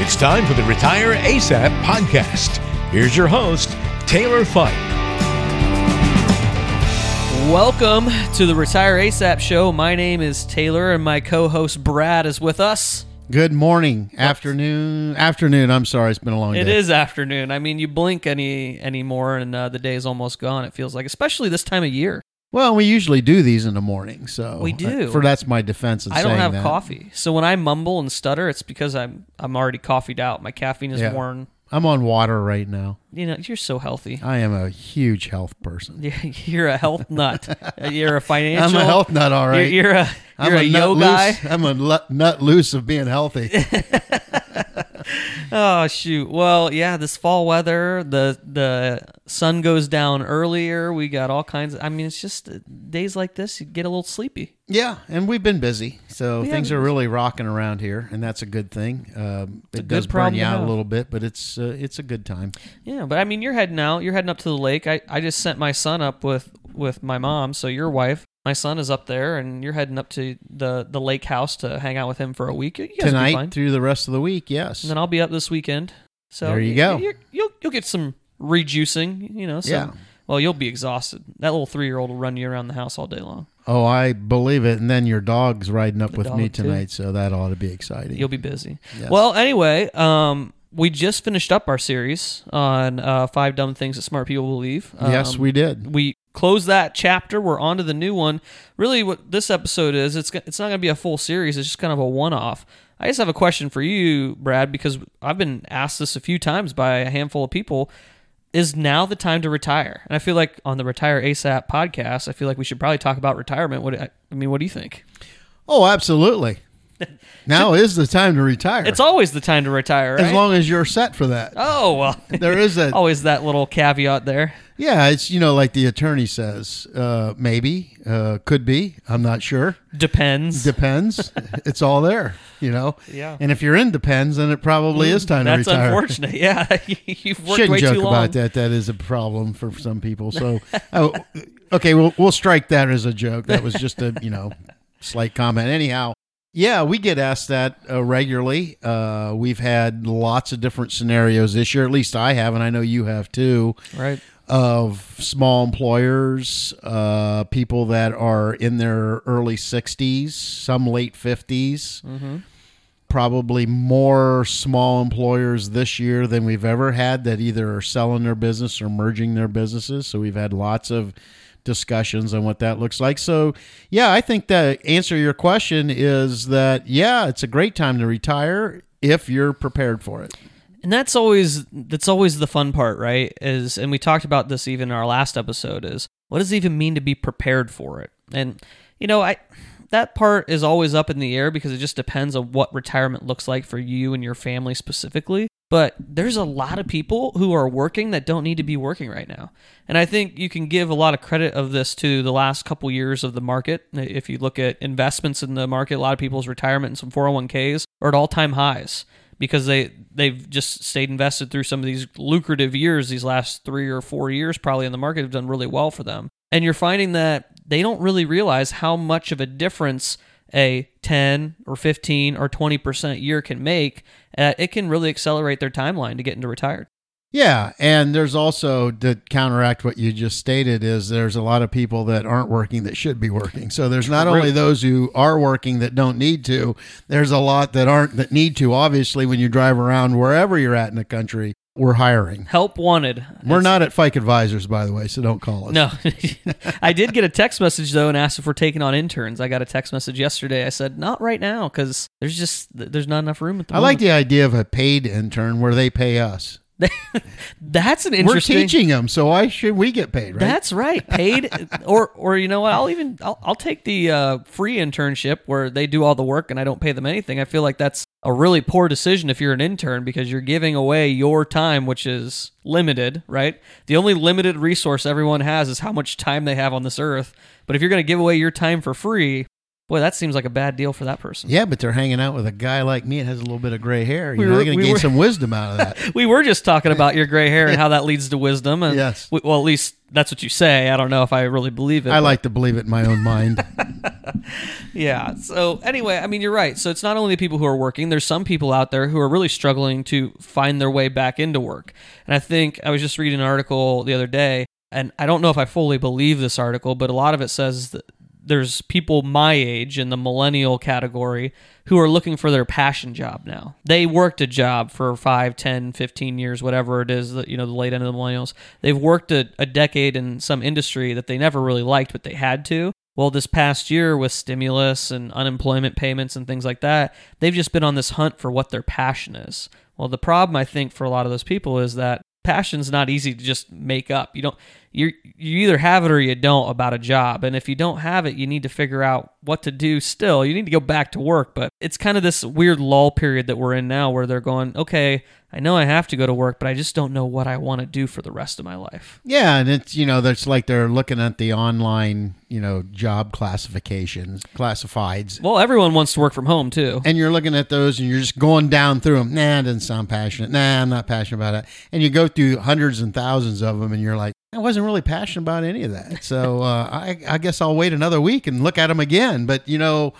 It's time for the Retire ASAP podcast. Here's your host, Taylor Fike. Welcome to the Retire ASAP show. My name is Taylor, and my co host Brad is with us. Good morning, afternoon, afternoon. I'm sorry, it's been a long It day. is afternoon. I mean, you blink any anymore, and uh, the day is almost gone. It feels like, especially this time of year. Well, we usually do these in the morning, so We do. For that's my defense. In I don't saying have that. coffee, so when I mumble and stutter, it's because I'm I'm already coffeeed out. My caffeine is Yeah. worn. I'm on water right now. You know, you're so healthy. I am a huge health person. You're a health nut. You're a financial. I'm a health nut, all right. You're, you're a I'm you're a, nut yo loose. guy. I'm a lu- nut loose of being healthy. Oh shoot! Well, yeah, this fall weather, the the sun goes down earlier. We got all kinds. Of, I mean, it's just days like this, you get a little sleepy. yeah, and we've been busy, so things are really rocking around here, and that's a good thing. Um, it does burn you out a little bit, but it's uh, it's a good time. Yeah, but I mean, you're heading out. You're heading up to the lake. I, I just sent my son up with with my mom. So your wife, my son is up there, and you're heading up to the the lake house to hang out with him for a week. You Tonight through the rest of the week, yes. and then I'll be up this weekend. So There you go. y- you'll you'll get some rejuicing. You know. Some, Yeah. Well, you'll be exhausted. That little three year old will run you around the house all day long. Oh, I believe it. And then your dog's riding up The with me dog, too. tonight, so that ought to be exciting. You'll be busy. Yes. Well, anyway, um, we just finished up our series on uh, five dumb things that smart people believe. Um, yes, we did. we closed that chapter. We're on to the new one. Really, what this episode is, it's it's not going to be a full series. It's just kind of a one off. I just have a question for you, Brad, because I've been asked this a few times by a handful of people. Is now the time to retire? And I feel like on the Retire ASAP podcast, I feel like we should probably talk about retirement. What I mean, what do you think? Oh, absolutely. now is the time to retire. It's always the time to retire, right? as long as you're set for that. oh well, There is a always that little caveat there. yeah. It's you know like the attorney says, uh, maybe, uh, could be. I'm not sure. Depends. Depends. it's all there. You know. Yeah. And if you're in depends, then it probably is time That's to retire. That's unfortunate. Yeah, you've worked Shouldn't way joke too long. about that. That is a problem for some people. So, oh, okay, we'll we'll strike that as a joke. That was just a you know slight comment. Anyhow, yeah, we get asked that uh, regularly. Uh, we've had lots of different scenarios this year. At least I have, and I know you have too. Right. Of small employers, uh, people that are in their early 60s, some late 50s probably more small employers this year than we've ever had that either are selling their business or merging their businesses. So we've had lots of discussions on what that looks like. So, yeah, I think the answer to your question is that, yeah, it's a great time to retire if you're prepared for it. And that's always that's always the fun part, right? Is and we talked about this even in our last episode is what does it even mean to be prepared for it? And you know, I that part is always up in the air because it just depends on what retirement looks like for you and your family specifically. But there's a lot of people who are working that don't need to be working right now. And I think you can give a lot of credit of this to the last couple years of the market. If you look at investments in the market, a lot of people's retirement and some 401ks are at all-time highs because they they've just stayed invested through some of these lucrative years these last 3 or 4 years probably in the market have done really well for them. And you're finding that they don't really realize how much of a difference a 10 or 15 or 20% year can make. Uh, it can really accelerate their timeline to get into retired. Yeah, and there's also to counteract what you just stated is there's a lot of people that aren't working that should be working. So there's not only those who are working that don't need to, there's a lot that aren't that need to. Obviously, when you drive around wherever you're at in the country, we're hiring. Help wanted. We're It's- not at Fike Advisors, by the way, so don't call us. No. I did get a text message though and asked if we're taking on interns. I got a text message yesterday. I said not right now cuz there's just there's not enough room at the I like the idea of a paid intern where they pay us. That's an interesting. We're teaching them, so why should we get paid, right? That's right. Paid or or you know what? I'll even I'll, I'll take the uh, free internship where they do all the work and I don't pay them anything. I feel like that's a really poor decision if you're an intern because you're giving away your time, which is limited, right? The only limited resource everyone has is how much time they have on this earth. But if you're going to give away your time for free, Boy, that seems like a bad deal for that person. Yeah, but they're hanging out with a guy like me that has a little bit of gray hair. You We know, were- they're going we to gain were- some wisdom out of that. We were just talking about your gray hair and how that leads to wisdom. And Yes. we- well, at least that's what you say. I don't know if I really believe it. I but- like to believe it in my own mind. Yeah. So anyway, I mean, you're right. So it's not only the people who are working. There's some people out there who are really struggling to find their way back into work. And I think I was just reading an article the other day, and I don't know if I fully believe this article, but a lot of it says that there's people my age in the millennial category who are looking for their passion job now. They worked a job for 5, 10, 15 years, whatever it is, that you know, the late end of the millennials. They've worked a, a decade in some industry that they never really liked, but they had to. Well, this past year with stimulus and unemployment payments and things like that, they've just been on this hunt for what their passion is. Well, the problem I think for a lot of those people is that passion's not easy to just make up. You don't you you either have it or you don't about a job. And if you don't have it, you need to figure out what to do still. You need to go back to work, but it's kind of this weird lull period that we're in now where they're going, "Okay, I know I have to go to work, but I just don't know what I want to do for the rest of my life." yeah, and it's you know, that's like they're looking at the online, you know, job classifications, classifieds, Well, everyone wants to work from home too. and you're looking at those and you're just going down through them. Nah, it doesn't sound passionate. Nah, I'm not passionate about it. And you go through hundreds and thousands of them, and you're like, I wasn't really passionate about any of that. So uh, I, I guess I'll wait another week and look at them again. But you know.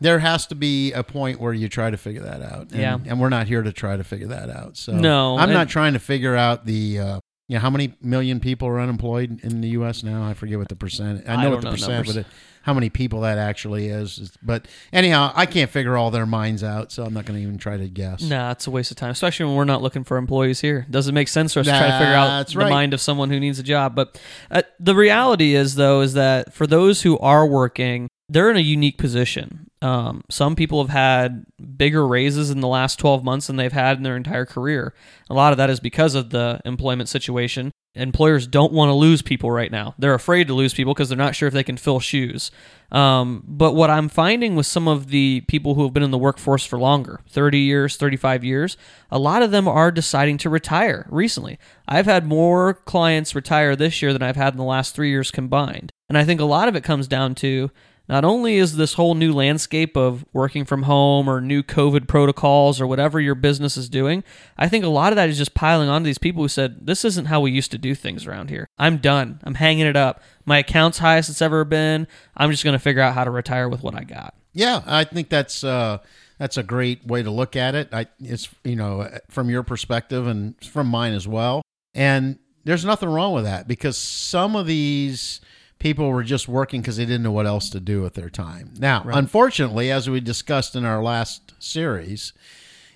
There has to be a point where you try to figure that out. And, Yeah. And we're not here to try to figure that out. So No, I'm not trying to figure out the uh, you know how many million people are unemployed in the U.S. now. I forget what the percent. I I know don't what the know percent, numbers. but it, how many people that actually is. But anyhow, I can't figure all their minds out, so I'm not going to even try to guess. Nah, it's a waste of time, especially when we're not looking for employees here. Doesn't make sense for us to try to figure out That's the mind of someone who needs a job. But uh, the reality is, though, is that for those who are working, they're in a unique position. Um, some people have had bigger raises in the last 12 months than they've had in their entire career. A lot of that is because of the employment situation. Employers don't want to lose people right now. They're afraid to lose people because they're not sure if they can fill shoes. Um, but what I'm finding with some of the people who have been in the workforce for longer 30 years, 35 years a lot of them are deciding to retire recently. I've had more clients retire this year than I've had in the last three years combined. And I think a lot of it comes down to not only is this whole new landscape of working from home or new COVID protocols or whatever your business is doing, I think a lot of that is just piling on to these people who said, This isn't how we used to do things around here. I'm done. I'm hanging it up. My account's highest it's ever been. I'm just going to figure out how to retire with what I got. Yeah, I think that's uh, that's a great way to look at it. I, it's you know from your perspective and from mine as well. And there's nothing wrong with that because some of these people were just working because they didn't know what else to do with their time. Now, unfortunately, as we discussed in our last series,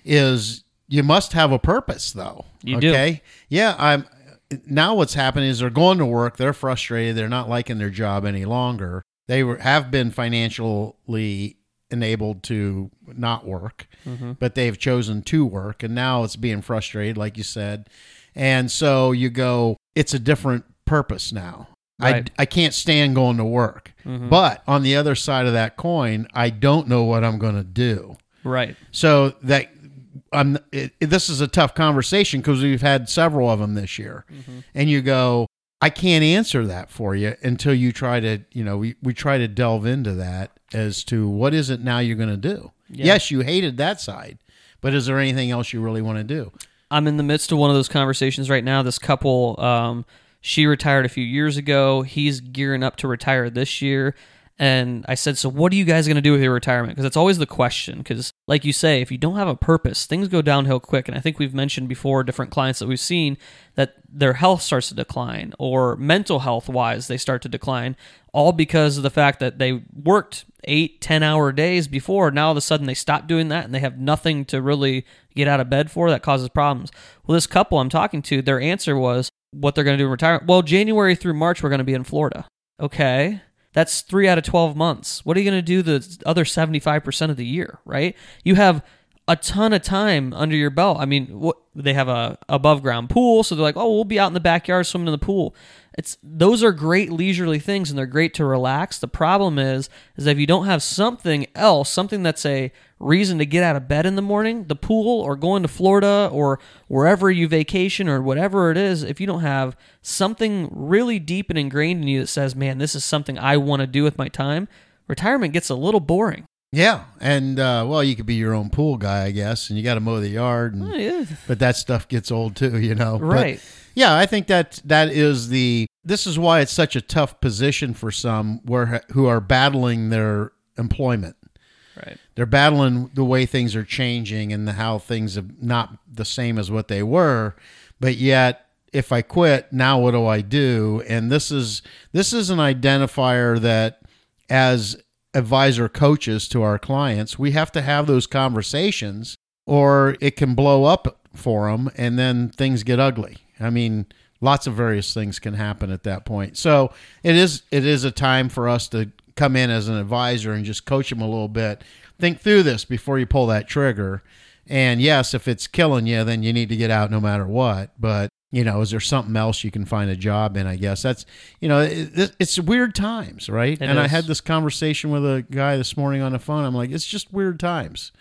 is you must have a purpose though. You do. okay? Yeah, I'm now what's happening is they're going to work, they're frustrated, they're not liking their job any longer. They were, have been financially enabled to not work, mm-hmm. but they've chosen to work and now it's being frustrated like you said. And so you go it's a different purpose now. Right. I, I can't stand going to work. But on the other side of that coin, I don't know what I'm going to do. Right. So that I'm it, this is a tough conversation because we've had several of them this year, and you go, I can't answer that for you until you try to, you know, we, we try to delve into that as to what is it now you're going to do. Yes, you hated that side, but is there anything else you really want to do? I'm in the midst of one of those conversations right now. This couple, um, she retired a few years ago. He's gearing up to retire this year. And I said, So, what are you guys going to do with your retirement? Because it's always the question. Because, like you say, if you don't have a purpose, things go downhill quick. And I think we've mentioned before, different clients that we've seen, that their health starts to decline or mental health wise, they start to decline, all because of the fact that they worked eight, 10 hour days before. Now, all of a sudden, they stop doing that and they have nothing to really get out of bed for that causes problems. Well, this couple I'm talking to, their answer was what they're going to do in retirement. Well, January through March, we're going to be in Florida. Okay. That's three out of 12 months. What are you going to do the other 75% of the year, right? You have a ton of time under your belt. I mean, what, they have a above ground pool, so they're like, "Oh, we'll be out in the backyard swimming in the pool." It's those are great leisurely things and they're great to relax. The problem is is that if you don't have something else, something that's a reason to get out of bed in the morning, the pool or going to Florida or wherever you vacation or whatever it is, if you don't have something really deep and ingrained in you that says, "Man, this is something I want to do with my time," retirement gets a little boring. Yeah, and uh, well, you could be your own pool guy, I guess, and you got to mow the yard, and, Oh, yeah. but that stuff gets old too, you know. But, Right. yeah, I think that that is the. This is why it's such a tough position for some where who are battling their employment. Right. They're battling the way things are changing and the, how things are not the same as what they were, but yet if I quit, now what do I do? And this is this is an identifier that as advisor coaches to our clients, we have to have those conversations or it can blow up for them and then things get ugly. I mean, lots of various things can happen at that point. So, it is it is a time for us to come in as an advisor and just coach them a little bit. Think through this before you pull that trigger. And yes, if it's killing you, then you need to get out no matter what. But you know, is there something else you can find a job in? I guess that's you know, it, it's weird times, right? It and I had this conversation with a guy this morning on the phone. I'm like, it's just weird times.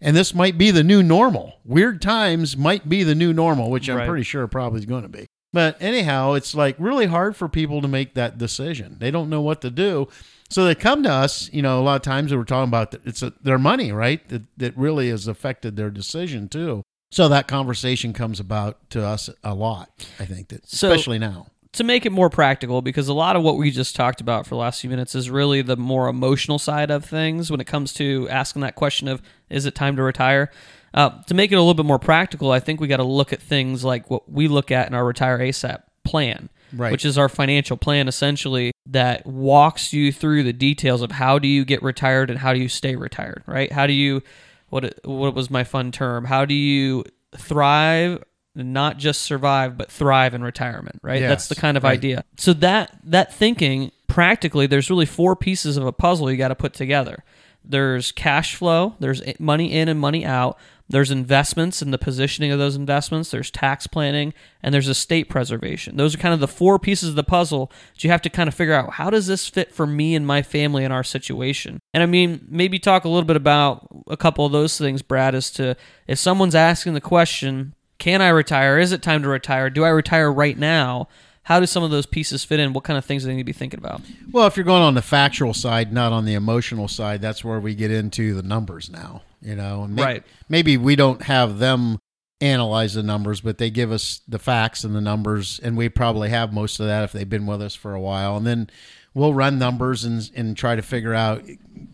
And this might be the new normal. Weird times might be the new normal, which I'm Right. pretty sure probably is going to be. But anyhow, it's like really hard for people to make that decision. They don't know what to do. So they come to us, you know, a lot of times we're talking about it's a, their money, right? That, that really has affected their decision too. So that conversation comes about to us a lot, I think, that So- especially now. to make it more practical, because a lot of what we just talked about for the last few minutes is really the more emotional side of things when it comes to asking that question of is it time to retire. Uh, to make it a little bit more practical, I think we got to look at things like what we look at in our retire ASAP plan, Right. which is our financial plan essentially that walks you through the details of how do you get retired and how do you stay retired, right? How do you what what was my fun term? How do you thrive not just survive but thrive in retirement, right? That's the kind of right. idea. So that that thinking practically there's really four pieces of a puzzle you got to put together. There's cash flow, there's money in and money out, there's investments and the positioning of those investments, there's tax planning, and there's estate preservation. Those are kind of the four pieces of the puzzle that you have to kind of figure out how does this fit for me and my family and our situation. And I mean, maybe talk a little bit about a couple of those things, Brad, as to if someone's asking the question, can I retire? Is it time to retire? Do I retire right now? How do some of those pieces fit in? What kind of things do they need to be thinking about? Well, if you're going on the factual side, not on the emotional side, that's where we get into the numbers now. You know, and may- Right. Maybe we don't have them analyze the numbers, but they give us the facts and the numbers, and we probably have most of that if they've been with us for a while, and then we'll run numbers and and try to figure out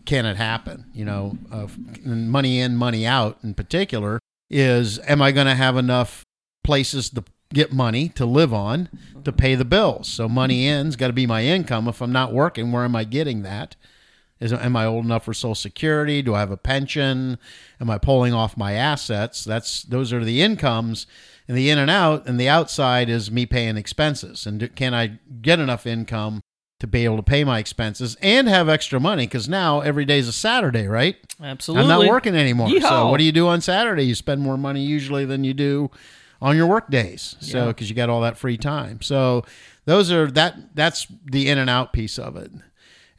can it happen. You know, uh, money in, money out, in particular, is am I going to have enough places to get money to live on to pay the bills. So money mm-hmm. in's got to be my income. If I'm not working, where am I getting that? Is am I old enough for Social Security? Do I have a pension? Am I pulling off my assets? That's those are the incomes, and the in and out, and the outside is me paying expenses. And do, can I get enough income to be able to pay my expenses and have extra money? Because now every day's a Saturday, right? Absolutely. I'm not working anymore. So what do you do on Saturday? You spend more money usually than you do on your work days. So Yeah. because you got all that free time. So those are that that's the in and out piece of it.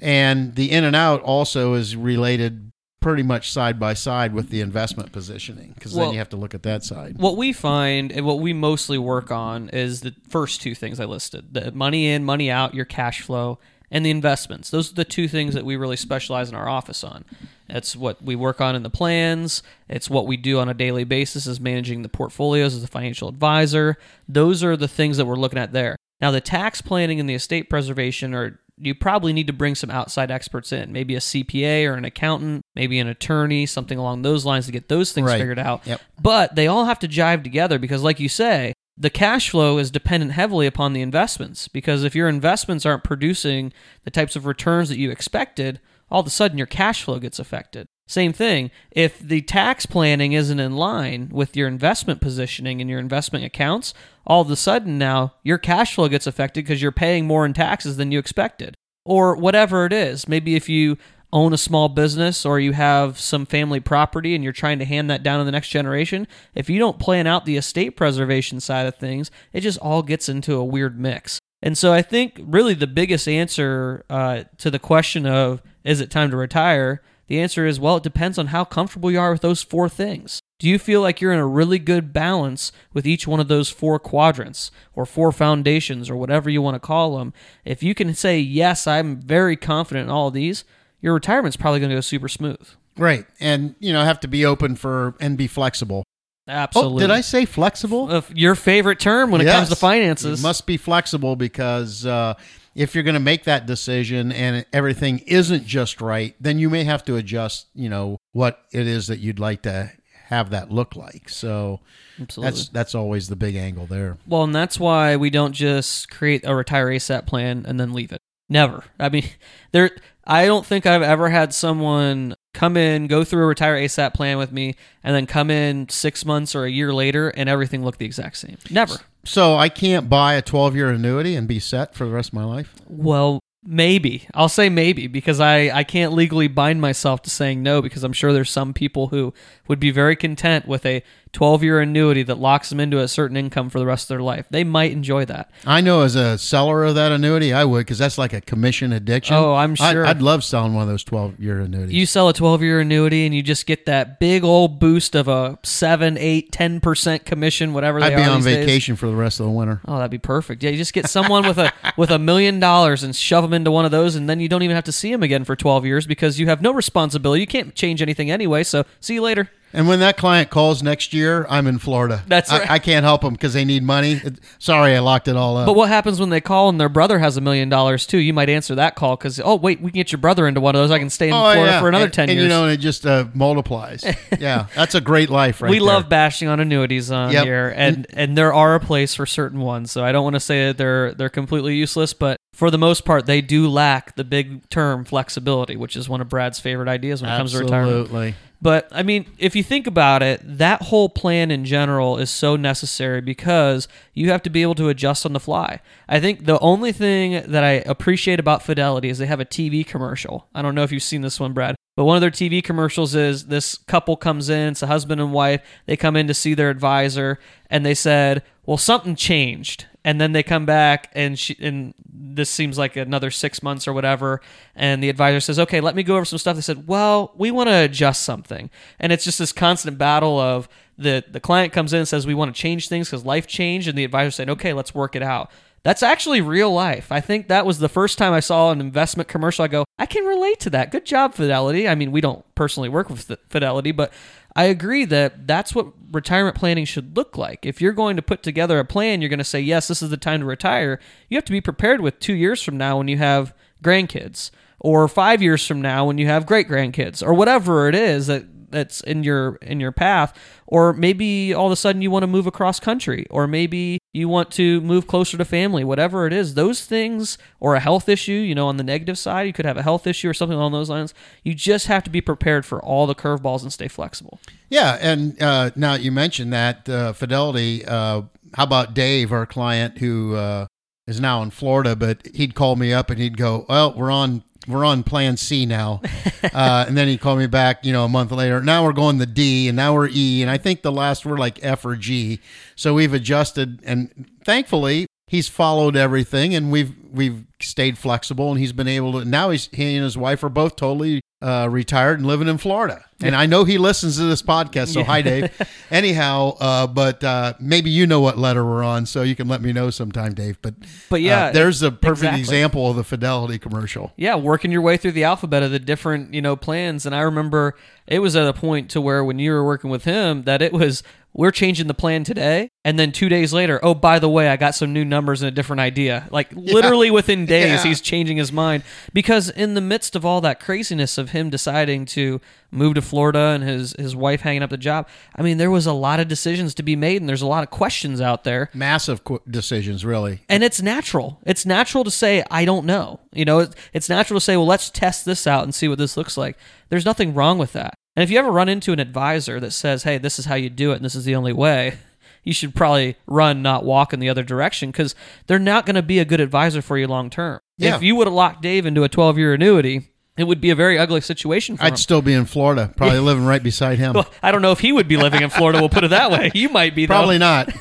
And the in and out also is related pretty much side by side with the investment positioning because Well- then you have to look at that side. What we find and what we mostly work on is the first two things I listed the money in, money out, your cash flow, and the investments. Those are the two things that we really specialize in our office on. That's what we work on in the plans. It's what we do on a daily basis is managing the portfolios as a financial advisor. Those are the things that we're looking at there. Now the tax planning and the estate preservation are you probably need to bring some outside experts in, maybe a CPA or an accountant, maybe an attorney, something along those lines to get those things Right. figured out. Yep. But they all have to jive together because, like you say, the cash flow is dependent heavily upon the investments. Because if your investments aren't producing the types of returns that you expected, all of a sudden your cash flow gets affected. Same thing, if the tax planning isn't in line with your investment positioning and your investment accounts, all of a sudden now your cash flow gets affected because you're paying more in taxes than you expected. Or whatever it is. Maybe if you own a small business or you have some family property and you're trying to hand that down to the next generation, if you don't plan out the estate preservation side of things, it just all gets into a weird mix. And so I think really the biggest answer uh, to the question of is it time to retire, the answer is well, it depends on how comfortable you are with those four things. Do you feel like you're in a really good balance with each one of those four quadrants or four foundations or whatever you want to call them? If you can say, yes, I'm very confident in all of these, your retirement's probably going to go super smooth. Right. And, you know, have to be open for and be flexible. Absolutely. Oh, did I say flexible? Your favorite term when it comes to finances. You must be flexible because uh, if you're going to make that decision and everything isn't just right, then you may have to adjust, you know, what it is that you'd like to have that look like. So Absolutely. that's that's always the big angle there. Well, and that's why we don't just create a retire ASAP plan and then leave it. Never. I mean, there. I don't think I've ever had someone come in, go through a retire ASAP plan with me, and then come in six months or a year later and everything look the exact same. Never. So I can't buy a 12 year annuity and be set for the rest of my life. Well, maybe. I'll say maybe because I, I can't legally bind myself to saying no because I'm sure there's some people who would be very content with a 12 year annuity that locks them into a certain income for the rest of their life. They might enjoy that. I know as a seller of that annuity, I would because that's like a commission addiction. Oh, I'm sure. I'd, love selling one of those 12 year annuities. You sell a 12 year annuity and you just get that big old boost of a 7, 8, 10% commission, whatever they I'd be on these days. vacation for the rest of the winter. Oh, that'd be perfect. Yeah, you just get someone with a with a million dollars and shove them into one of those, and then you don't even have to see them again for twelve years because you have no responsibility. You can't change anything anyway. So see you later. And when that client calls next year, I'm in Florida. That's I- right. I, can't help them because they need money. Sorry, I locked it all up. But what happens when they call and their brother has a million dollars too? You might answer that call because oh wait, we can get your brother into one of those. I can stay in Oh, Florida yeah. for another and, ten and, years. you know, and it just uh, multiplies. yeah, that's a great life, right we there. love bashing on annuities on Yep. here, and and there are a place for certain ones. So I don't want to say that they're they're completely useless, but for the most part, they do lack the big term flexibility, which is one of Brad's favorite ideas when it comes to retirement. Absolutely. But I mean, if you think about it, that whole plan in general is so necessary because you have to be able to adjust on the fly. I think the only thing that I appreciate about Fidelity is they have a TV commercial. I don't know if you've seen this one, Brad, but one of their TV commercials is this couple comes in, it's a husband and wife. They come in to see their advisor, and they said, "Well, something changed." And then they come back, and she and this seems like another six months or whatever. And the advisor says, "Okay, let me go over some stuff." They said, "Well, we want to adjust something," and it's just this constant battle of the the client comes in and says, "We want to change things because life changed," and the advisor saying, "Okay, let's work it out." That's actually real life. I think that was the first time I saw an investment commercial. I go, I can relate to that. Good job, Fidelity. I mean, we don't personally work with Fidelity, but I agree that that's what retirement planning should look like. If you're going to put together a plan, you're going to say, yes, this is the time to retire. You have to be prepared with two years from now when you have grandkids, or five years from now when you have great grandkids, or whatever it is that that's in your in your path or maybe all of a sudden you want to move across country or maybe you want to move closer to family whatever it is those things or a health issue you know on the negative side you could have a health issue or something along those lines you just have to be prepared for all the curveballs and stay flexible Yeah, and uh, now you mentioned that uh, Fidelity. Uh, how about Dave, our client who uh, is now in Florida, but he'd call me up and he'd go, "Well, we're on we're on Plan C now," uh, and then he called me back, you know, a month later. Now we're going to D, and now we're E, and I think the last were like F or G. So we've adjusted, and thankfully he's followed everything, and we've we've stayed flexible, and he's been able to. Now he's he and his wife are both totally uh, retired and living in Florida. And I know he listens to this podcast, so hi, Dave. Anyhow, uh, but uh, maybe you know what letter we're on, so you can let me know sometime, Dave. But But yeah, uh, there's a perfect exactly. example of the Fidelity commercial. yeah working your way through the alphabet of the different you know plans and i remember it was at a point to where when you were working with him that it was we're changing the plan today and then two days later oh by the way i got some new numbers and a different idea like literally within days Yeah. he's changing his mind because in the midst of all that craziness of him deciding to move to florida and his his wife hanging up the job i mean there was a lot of decisions to be made and there's a lot of questions out there Massive qu- decisions, really. and it's natural. It's natural to say I don't know. You know, it's natural to say, well, let's test this out and see what this looks like. There's nothing wrong with that. And if you ever run into an advisor that says, "Hey, this is how you do it, and this is the only way," you should probably run, not walk in the other direction, because they're not going to be a good advisor for you long term. Yeah. If you would have locked Dave into a 12 year annuity, it would be a very ugly situation for him. I'd still be in Florida, probably living right beside him. well, I don't know if he would be living in Florida. We'll put it that way. You might be, though. Probably not.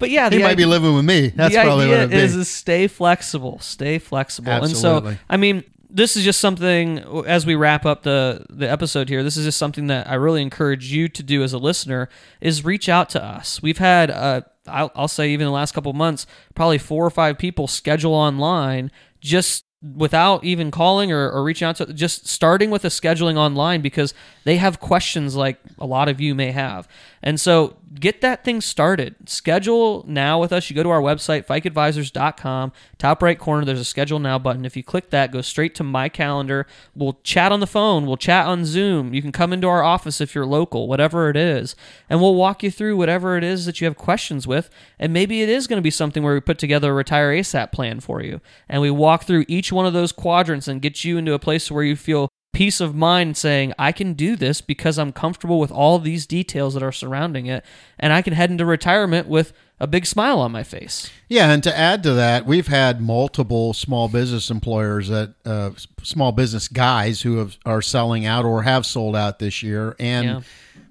But yeah, He might be living with me. That's the probably idea what be. is, is stay flexible, stay flexible. Absolutely. And so, I mean, this is just something as we wrap up the the episode here. This is just something that I really encourage you to do as a listener is reach out to us. We've had, uh, I'll, I'll say, even the last couple months, probably four or five people schedule online just without even calling or, or reaching out to just starting with a scheduling online because they have questions like a lot of you may have and so get that thing started. Schedule now with us. You go to our website fikeadvisors.com top right corner there's a schedule now button. If you click that go straight to my calendar. We'll chat on the phone we'll chat on zoom. You can come into our office if you're local whatever it is and we'll walk you through whatever it is that you have questions with and maybe it is going to be something where we put together a retire asap plan for you and we walk through each one of those quadrants and get you into a place where you feel peace of mind saying, I can do this because I'm comfortable with all these details that are surrounding it, and I can head into retirement with a big smile on my face. Yeah, and to add to that, we've had multiple small business employers that uh, small business guys who have, are selling out or have sold out this year, and Yeah.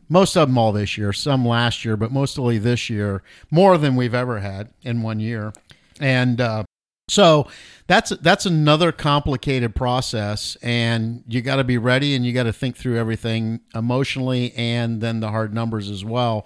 most of them all this year, some last year, but mostly this year, more than we've ever had in one year, and uh, so that's that's another complicated process, and you got to be ready, and you got to think through everything emotionally, and then the hard numbers as well.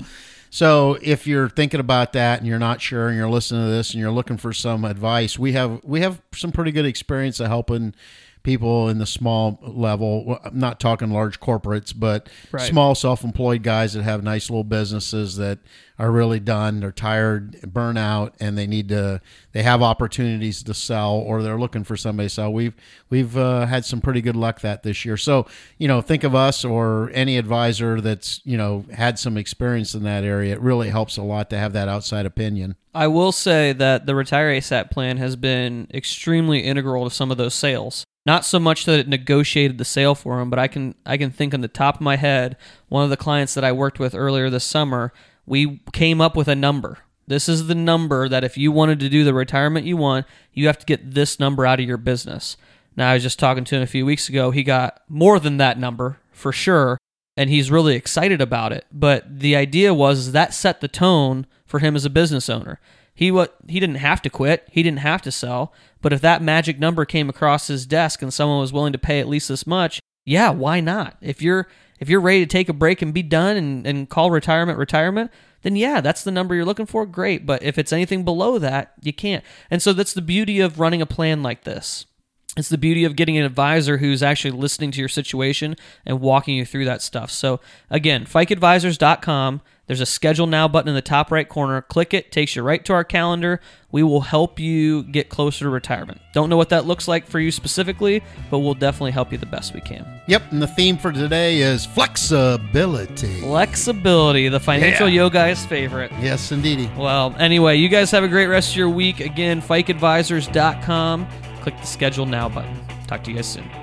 So if you're thinking about that and you're not sure and you're listening to this and you're looking for some advice, we have we have some pretty good experience of helping people in the small level. I'm not talking large corporates, but Right. small self-employed guys that have nice little businesses that are really done. They're tired, burn out, and they need to. They have opportunities to sell, or they're looking for somebody to sell. We've we've uh, had some pretty good luck that this year. So you know, think of us or any advisor that's you know had some experience in that area. It really helps a lot to have that outside opinion. I will say that the Retire ASAP plan has been extremely integral to some of those sales. Not so much that it negotiated the sale for him, but I can I can think on the top of my head, one of the clients that I worked with earlier this summer, we came up with a number. This is the number that if you wanted to do the retirement you want, you have to get this number out of your business. Now I was just talking to him a few weeks ago. He got more than that number for sure, and he's really excited about it. But the idea was that set the tone for him as a business owner. He what he didn't have to quit, he didn't have to sell, but if that magic number came across his desk and someone was willing to pay at least this much, yeah, why not? If you're if you're ready to take a break and be done and, and call retirement retirement, then yeah, that's the number you're looking for. Great. But if it's anything below that, you can't. And so that's the beauty of running a plan like this. It's the beauty of getting an advisor who's actually listening to your situation and walking you through that stuff. So, again, fikeadvisors.com. There's a schedule now button in the top right corner. Click it, takes you right to our calendar. We will help you get closer to retirement. Don't know what that looks like for you specifically, but we'll definitely help you the best we can. Yep, and the theme for today is flexibility. Flexibility, the financial Yeah. guy's favorite. Yes, indeedy. Well, anyway, you guys have a great rest of your week. Again, fikeadvisors.com. Click the schedule now button. Talk to you guys soon.